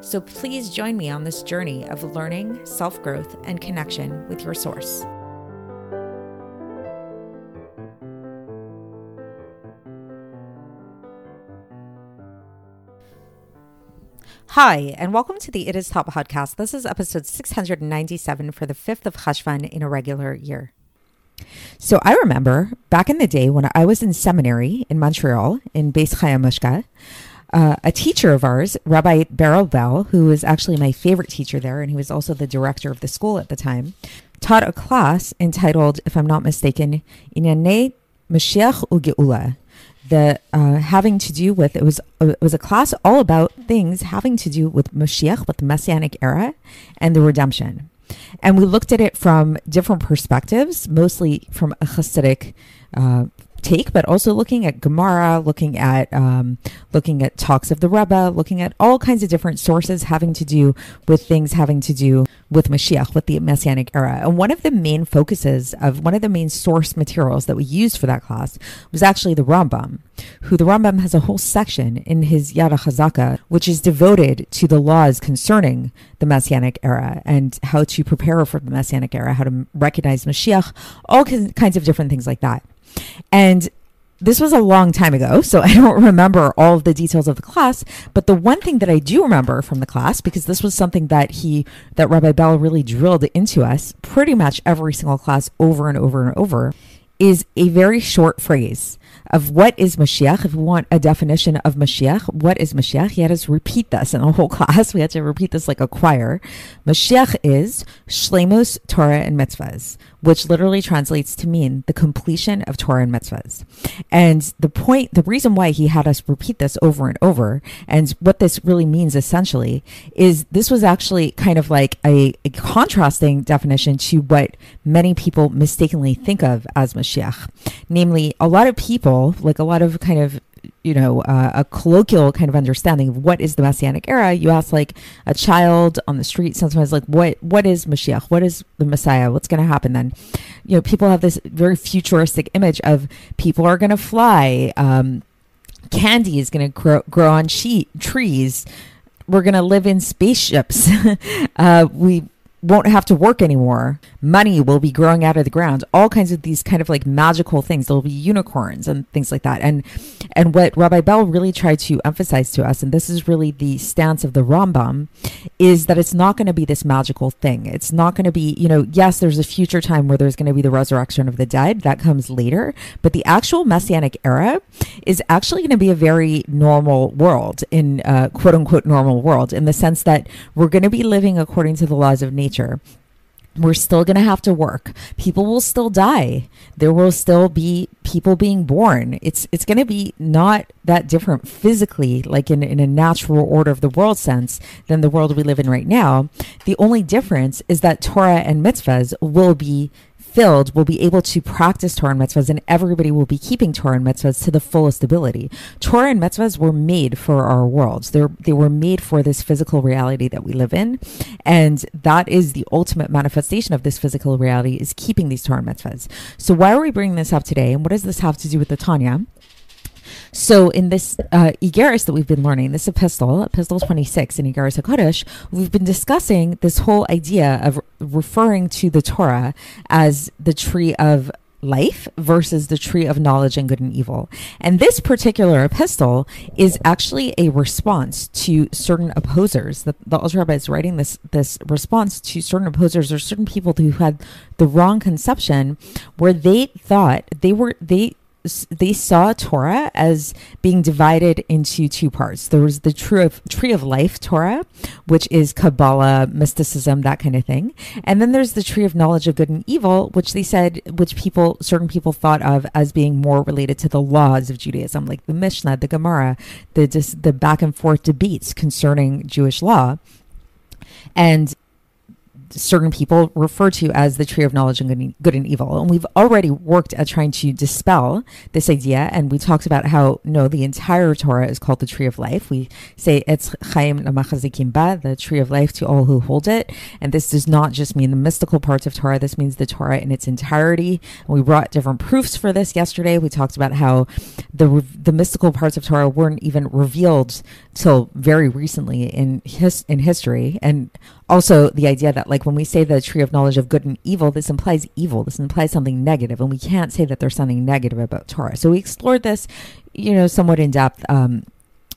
So please join me on this journey of learning, self growth, and connection with your source. Hi, and welcome to the It Is Taught podcast. This is episode 697 for the 5th of Cheshvan in a regular year. So I remember back in the day when I was in seminary in Montreal, in Beis Chaya Mushka, uh, a teacher of ours, Rabbi Beryl Bell, who was actually my favorite teacher there, and he was also the director of the school at the time, taught a class entitled, if I'm not mistaken, Inane Mashiach Ugeula, the uh, having to do with it was uh, it was a class all about things having to do with Mashiach, with the Messianic era, and the redemption. And we looked at it from different perspectives, mostly from a Hasidic uh, take, but also looking at Gemara, looking at um, looking at talks of the Rebbe, looking at all kinds of different sources having to do with things having to do with Mashiach, with the Messianic era. And one of the main focuses of one of the main source materials that we used for that class was actually the Rambam, who the Rambam has a whole section in his Yad HaChazaka, which is devoted to the laws concerning the Messianic era and how to prepare for the Messianic era, how to recognize Mashiach, all kinds of different things like that. And this was a long time ago, so I don't remember all of the details of the class. But the one thing that I do remember from the class, because this was something that he, that Rabbi Bell really drilled into us pretty much every single class over and over and over, is a very short phrase of what is Mashiach. If we want a definition of Mashiach, what is Mashiach? He had us repeat this in the whole class. We had to repeat this like a choir. Mashiach is Shlemus, Torah, and Mitzvahs which literally translates to mean the completion of Torah and mitzvahs. And the point, the reason why he had us repeat this over and over, and what this really means essentially, is this was actually kind of like a, a contrasting definition to what many people mistakenly think of as Mashiach. Namely, a lot of people, like a lot of kind of you know, uh, a colloquial kind of understanding of what is the Messianic era. You ask like a child on the street sometimes, like, what what is Mashiach? What is the Messiah? What's going to happen then? You know, people have this very futuristic image of people are going to fly. Um, candy is going to grow, grow on trees. We're going to live in spaceships. uh, we won't have to work anymore. Money will be growing out of the ground. All kinds of these kind of like magical things. There'll be unicorns and things like that. And and what Rabbi Bell really tried to emphasize to us, and this is really the stance of the Rambam, is that it's not going to be this magical thing. It's not going to be, you know, yes, there's a future time where there's going to be the resurrection of the dead. That comes later. But the actual messianic era is actually going to be a very normal world in uh, quote unquote normal world in the sense that we're going to be living according to the laws of nature we're still going to have to work. People will still die. There will still be people being born. It's it's going to be not that different physically like in, in a natural order of the world sense than the world we live in right now. The only difference is that torah and mitzvahs will be filled will be able to practice Torah and mitzvahs, and everybody will be keeping Torah and mitzvahs to the fullest ability. Torah and mitzvahs were made for our worlds. They're, they were made for this physical reality that we live in, and that is the ultimate manifestation of this physical reality is keeping these Torah and mitzvahs. So why are we bringing this up today, and what does this have to do with the Tanya? So in this uh, that we've been learning, this epistle, epistle 26 in Iggeres HaKodesh, we've been discussing this whole idea of referring to the Torah as the tree of life versus the tree of knowledge and good and evil. And this particular epistle is actually a response to certain opposers. The, the Alter Rebbe is writing this this response to certain opposers or certain people who had the wrong conception where they thought they were they they saw Torah as being divided into two parts. There was the tree of tree of life Torah, which is Kabbalah, mysticism, that kind of thing, and then there's the tree of knowledge of good and evil, which they said, which people, certain people thought of as being more related to the laws of Judaism, like the Mishnah, the Gemara, the the back and forth debates concerning Jewish law, and certain people refer to as the tree of knowledge and good and evil. And we've already worked at trying to dispel this idea. And we talked about how, no, the entire Torah is called the tree of life. We say it's Chaim Ba, the tree of life to all who hold it. And this does not just mean the mystical parts of Torah. This means the Torah in its entirety. And we brought different proofs for this yesterday. We talked about how the, the mystical parts of Torah weren't even revealed till very recently in his, in history. And also the idea that like when we say the tree of knowledge of good and evil this implies evil. This implies something negative. And we can't say that there's something negative about torah. So we explored this you know somewhat in depth. Um,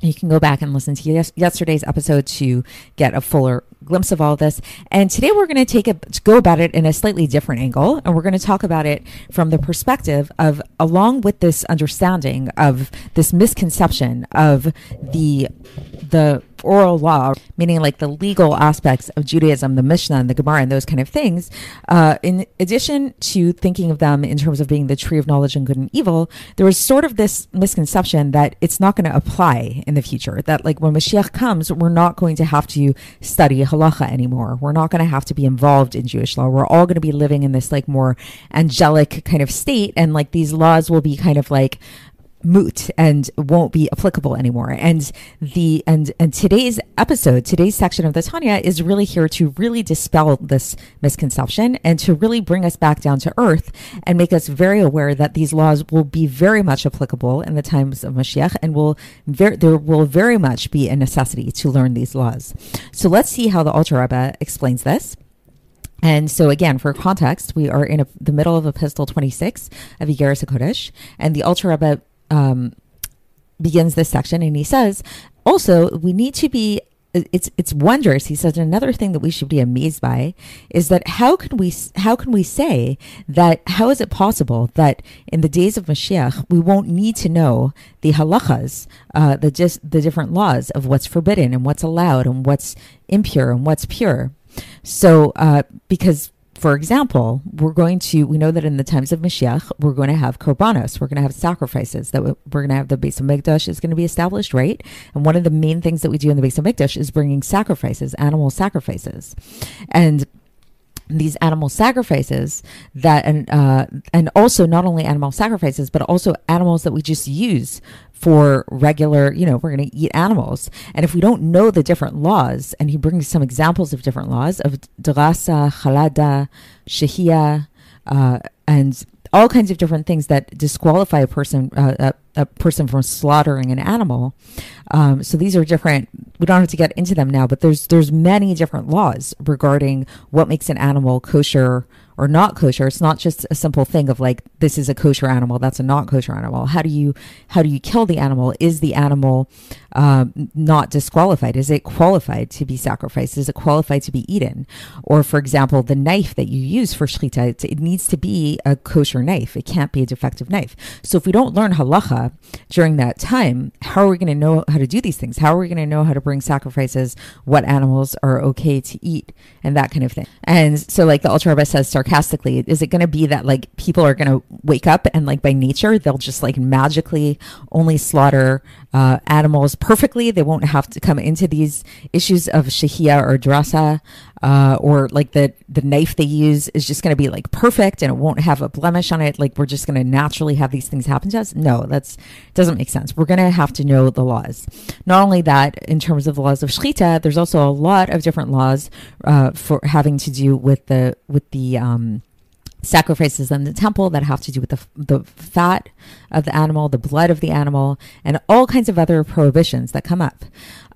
you can go back and listen to yes- yesterday's episode to get a fuller glimpse of all this. And today we're going to take a go about it in a slightly different angle, and we're going to talk about it from the perspective of along with this understanding of this misconception of the the oral law, meaning like the legal aspects of Judaism, the Mishnah and the Gemara and those kind of things, uh, in addition to thinking of them in terms of being the tree of knowledge and good and evil, there was sort of this misconception that it's not going to apply in the future. That like when Mashiach comes, we're not going to have to study halacha anymore. We're not going to have to be involved in Jewish law. We're all going to be living in this like more angelic kind of state, and like these laws will be kind of like moot and won't be applicable anymore. And the and and today's episode, today's section of the Tanya is really here to really dispel this misconception and to really bring us back down to earth and make us very aware that these laws will be very much applicable in the times of Mashiach and will ver- there will very much be a necessity to learn these laws. So let's see how the Alter Rebbe explains this. And so, again, for context, we are in a, the middle of Epistle 26 of Iggeres HaKodesh, and the Alter Rebbe um, begins this section and he says, also, we need to be it's it's wondrous. He says another thing that we should be amazed by is that how can we how can we say that how is it possible that in the days of Mashiach we won't need to know the halachas, uh, the just the different laws of what's forbidden and what's allowed and what's impure and what's pure. So uh, because for example, we're going to, we know that in the times of Mashiach, we're going to have korbanos, we're going to have sacrifices, that we're going to have the Beis HaMikdash is going to be established, right? And one of the main things that we do in the Beis HaMikdash is bringing sacrifices, animal sacrifices. And these animal sacrifices that and uh, and also not only animal sacrifices but also animals that we just use for regular you know we're going to eat animals. And if we don't know the different laws and he brings some examples of different laws of drasa halada shahia uh, and all kinds of different things that disqualify a person uh, a, person from slaughtering an animal. Um, so these are different. We don't have to get into them now, but there's there's many different laws regarding what makes an animal kosher or not kosher. It's not just a simple thing of like this is a kosher animal, that's a not kosher animal. How do you how do you kill the animal? Is the animal um, not disqualified? Is it qualified to be sacrificed? Is it qualified to be eaten? Or for example, the knife that you use for shechita, it needs to be a kosher knife. It can't be a defective knife. So if we don't learn halacha during that time, how are we going to know how to do these things? How are we going to know how to bring sacrifices? What animals are okay to eat and that kind of thing? And so like the Rebbe says sarcastically sarcastically, is it going to be that like people are going to wake up and like by nature they'll just like magically only slaughter uh, animals perfectly? They won't have to come into these issues of shahia or drasa, uh, or like the the knife they use is just going to be like perfect and it won't have a blemish on it. Like we're just going to naturally have these things happen to us. No, that's doesn't make sense. We're going to have to know the laws. Not only that, in terms of the laws of shechita, there's also a lot of different laws uh, for having to do with the with the um, sacrifices in the temple that have to do with the, the fat of the animal, the blood of the animal, and all kinds of other prohibitions that come up.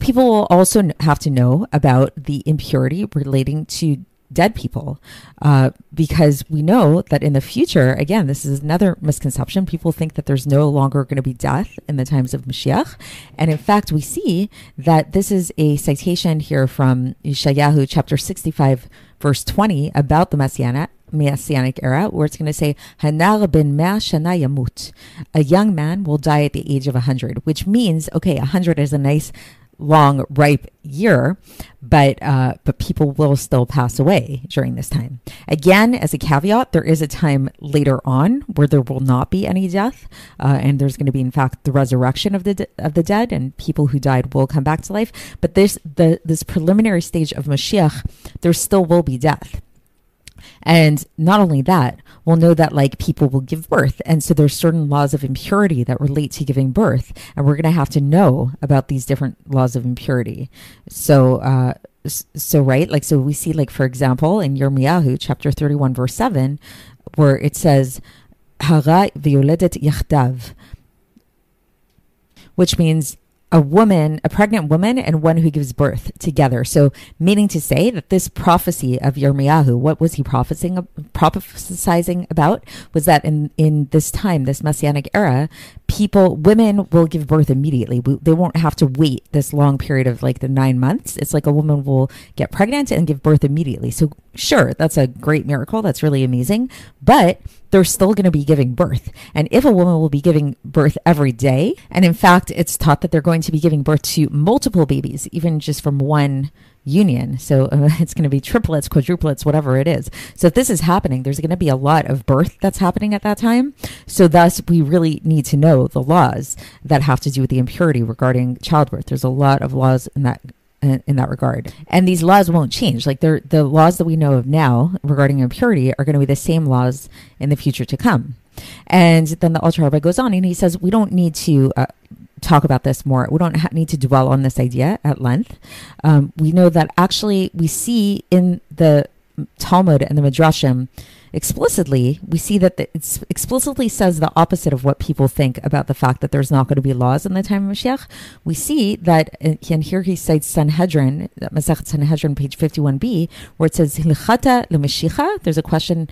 People will also have to know about the impurity relating to dead people uh, because we know that in the future again this is another misconception. People think that there's no longer going to be death in the times of mashiach. And in fact we see that this is a citation here from Yeshayahu chapter 65 verse 20 about the messianic Messianic era, where it's going to say, Hanar ben shana yamut. A young man will die at the age of 100, which means, okay, 100 is a nice long, ripe year, but uh, but people will still pass away during this time. Again, as a caveat, there is a time later on where there will not be any death, uh, and there's going to be, in fact, the resurrection of the de- of the dead, and people who died will come back to life. But this the this preliminary stage of Mashiach, there still will be death. And not only that, we'll know that like people will give birth. And so there's certain laws of impurity that relate to giving birth. And we're going to have to know about these different laws of impurity. So, uh, so right, like, so we see, like, for example, in Yirmiyahu chapter 31, verse 7, where it says, Hara violedet yachdav, which means a woman, a pregnant woman, and one who gives birth together. So, meaning to say that this prophecy of Yirmiyahu, what was he prophesying, prophesying about? Was that in, in this time, this messianic era, people, women will give birth immediately. They won't have to wait this long period of like the nine months. It's like a woman will get pregnant and give birth immediately. So, sure, that's a great miracle. That's really amazing. But they're still going to be giving birth. And if a woman will be giving birth every day, and in fact, it's taught that they're going to be giving birth to multiple babies, even just from one union. So uh, it's going to be triplets, quadruplets, whatever it is. So if this is happening, there's going to be a lot of birth that's happening at that time. So thus, we really need to know the laws that have to do with the impurity regarding childbirth. There's a lot of laws in that in that regard. And these laws won't change. Like they're, the laws that we know of now regarding impurity are going to be the same laws in the future to come. And then the Alter Rebbe goes on and he says, we don't need to uh, talk about this more. We don't ha- need to dwell on this idea at length. Um, we know that actually we see in the Talmud and the Midrashim explicitly, we see that it explicitly says the opposite of what people think about the fact that there's not going to be laws in the time of Mashiach. We see that, uh, and here he cites Sanhedrin, Masechet Sanhedrin, page 51b, where it says, Hilchata There's a question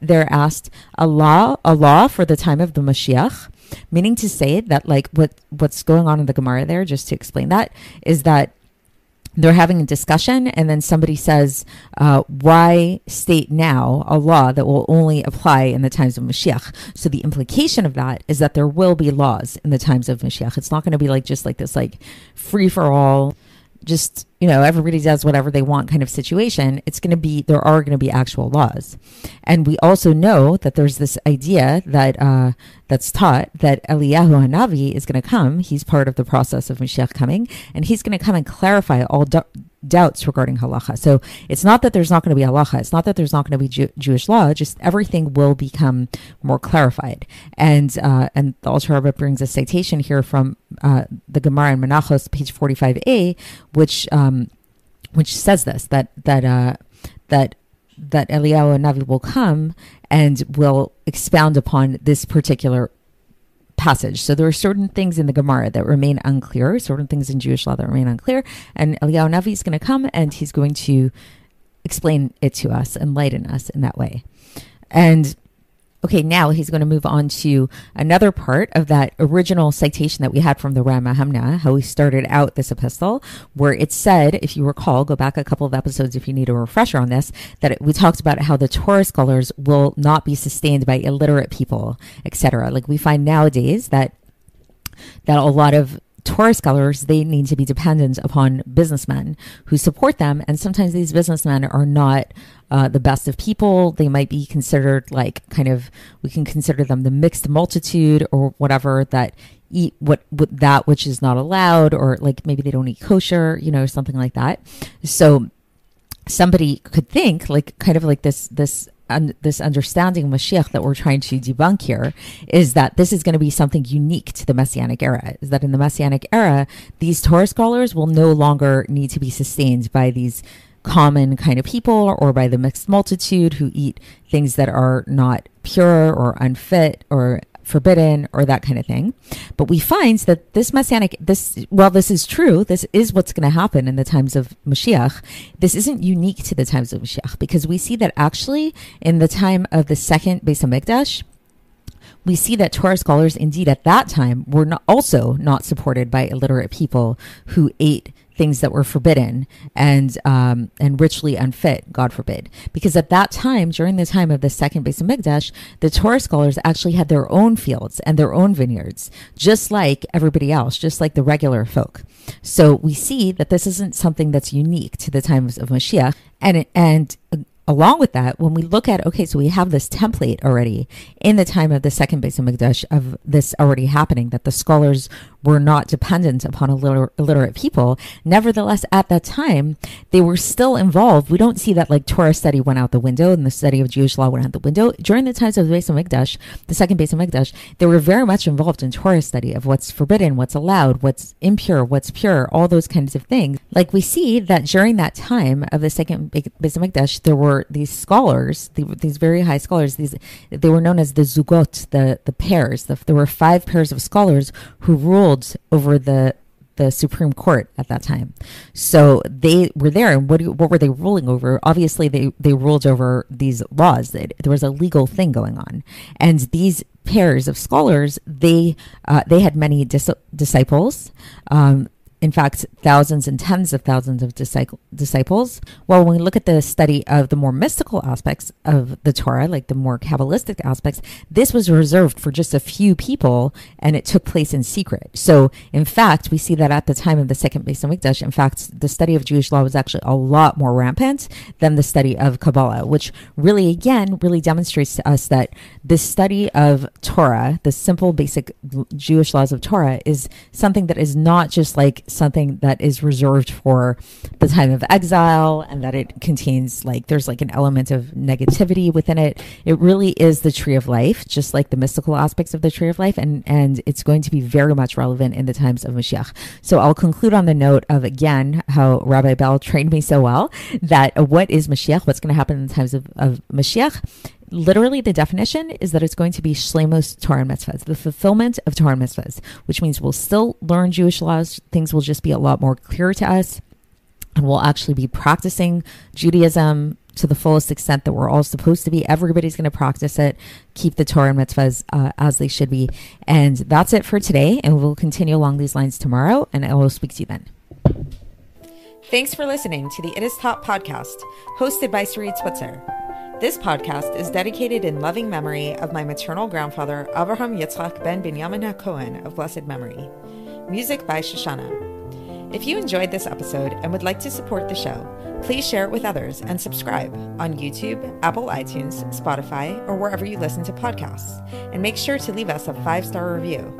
there asked, a law, a law for the time of the Mashiach meaning to say that like what what's going on in the Gemara there, just to explain that, is that they're having a discussion and then somebody says uh, why state now a law that will only apply in the times of mashiach? So the implication of that is that there will be laws in the times of mashiach. It's not going to be like just like this like free for all just you know everybody does whatever they want kind of situation it's going to be there are going to be actual laws. And we also know that there's this idea that uh, that's taught that Eliyahu Hanavi is going to come. He's part of the process of Mashiach coming and he's going to come and clarify all doubts regarding halacha. So it's not that there's not going to be halacha. It's not that there's not going to be Jew- Jewish law. Just everything will become more clarified. And uh, and the Alter Rebbe brings a citation here from uh, the Gemara in Menachos, page 45a, which um, which says this that that uh, that that Eliyahu Navi will come and will expound upon this particular passage. So there are certain things in the Gemara that remain unclear, certain things in Jewish law that remain unclear. And Eliyahu Navi is going to come and he's going to explain it to us, enlighten us in that way. And Okay, now he's going to move on to another part of that original citation that we had from the Raya Mehemna, how we started out this epistle, where it said, if you recall, go back a couple of episodes if you need a refresher on this, that it, we talked about how the Torah scholars will not be sustained by illiterate people, etc. Like we find nowadays that that a lot of Torah scholars, they need to be dependent upon businessmen who support them. And sometimes these businessmen are not uh, the best of people. They might be considered like kind of, we can consider them the mixed multitude or whatever that eat what, what that which is not allowed, or like maybe they don't eat kosher, you know, something like that. So somebody could think like kind of like this, this un- this understanding of Mashiach that we're trying to debunk here is that this is going to be something unique to the Messianic era. Is that in the Messianic era, these Torah scholars will no longer need to be sustained by these common kind of people or by the mixed multitude who eat things that are not pure or unfit or forbidden or that kind of thing. But we find that this messianic, this, while this is true, this is what's going to happen in the times of Mashiach. This isn't unique to the times of Mashiach because we see that actually in the time of the second Beis Hamikdash, we see that Torah scholars indeed at that time were not, also not supported by illiterate people who ate things that were forbidden and um, and ritually unfit, God forbid. Because at that time, during the time of the second Beis Hamikdash, the Torah scholars actually had their own fields and their own vineyards, just like everybody else, just like the regular folk. So we see that this isn't something that's unique to the times of Mashiach, and and along with that, when we look at, okay, so we have this template already in the time of the second Beis Hamikdash of this already happening, that the scholars were not dependent upon illiterate people. Nevertheless, at that time, they were still involved. We don't see that like Torah study went out the window and the study of Jewish law went out the window. During the times of the Beis Hamikdash, the second Beis they were very much involved in Torah study of what's forbidden, what's allowed, what's impure, what's pure, all those kinds of things. Like we see that during that time of the second Beis there were these scholars, these very high scholars, these they were known as the zugot, the the pairs. The, there were five pairs of scholars who ruled over the the Supreme Court at that time. So they were there, and what what were they ruling over? Obviously, they they ruled over these laws. There was a legal thing going on, and these pairs of scholars they uh, they had many dis- disciples. Um, in fact, thousands and tens of thousands of disciples. Well, when we look at the study of the more mystical aspects of the Torah, like the more Kabbalistic aspects, this was reserved for just a few people and it took place in secret. So, in fact, we see that at the time of the second Beis Hamikdash, in fact, the study of Jewish law was actually a lot more rampant than the study of Kabbalah, which really, again, really demonstrates to us that the study of Torah, the simple, basic Jewish laws of Torah, is something that is not just like something that is reserved for the time of exile and that it contains like there's like an element of negativity within it. It really is the tree of life, just like the mystical aspects of the tree of life, and and it's going to be very much relevant in the times of Mashiach. So I'll conclude on the note of again how Rabbi Bell trained me so well that what is Mashiach? What's going to happen in the times of, of Mashiach? Literally the definition is that it's going to be Shlemos Torah Mitzvahs, the fulfillment of Torah Mitzvahs, which means we'll still learn Jewish laws. Things will just be a lot more clear to us. And we'll actually be practicing Judaism to the fullest extent that we're all supposed to be. Everybody's going to practice it, keep the Torah mitzvahs uh, as they should be. And that's it for today. And we'll continue along these lines tomorrow. And I will speak to you then. Thanks for listening to the It Is Taught podcast, hosted by Sarit Switzer. This podcast is dedicated in loving memory of my maternal grandfather, Avraham Yitzchak ben Binyamin HaKohen of blessed memory. Music by Shoshannah. If you enjoyed this episode and would like to support the show, please share it with others and subscribe on YouTube, Apple iTunes, Spotify, or wherever you listen to podcasts. And make sure to leave us a five star review.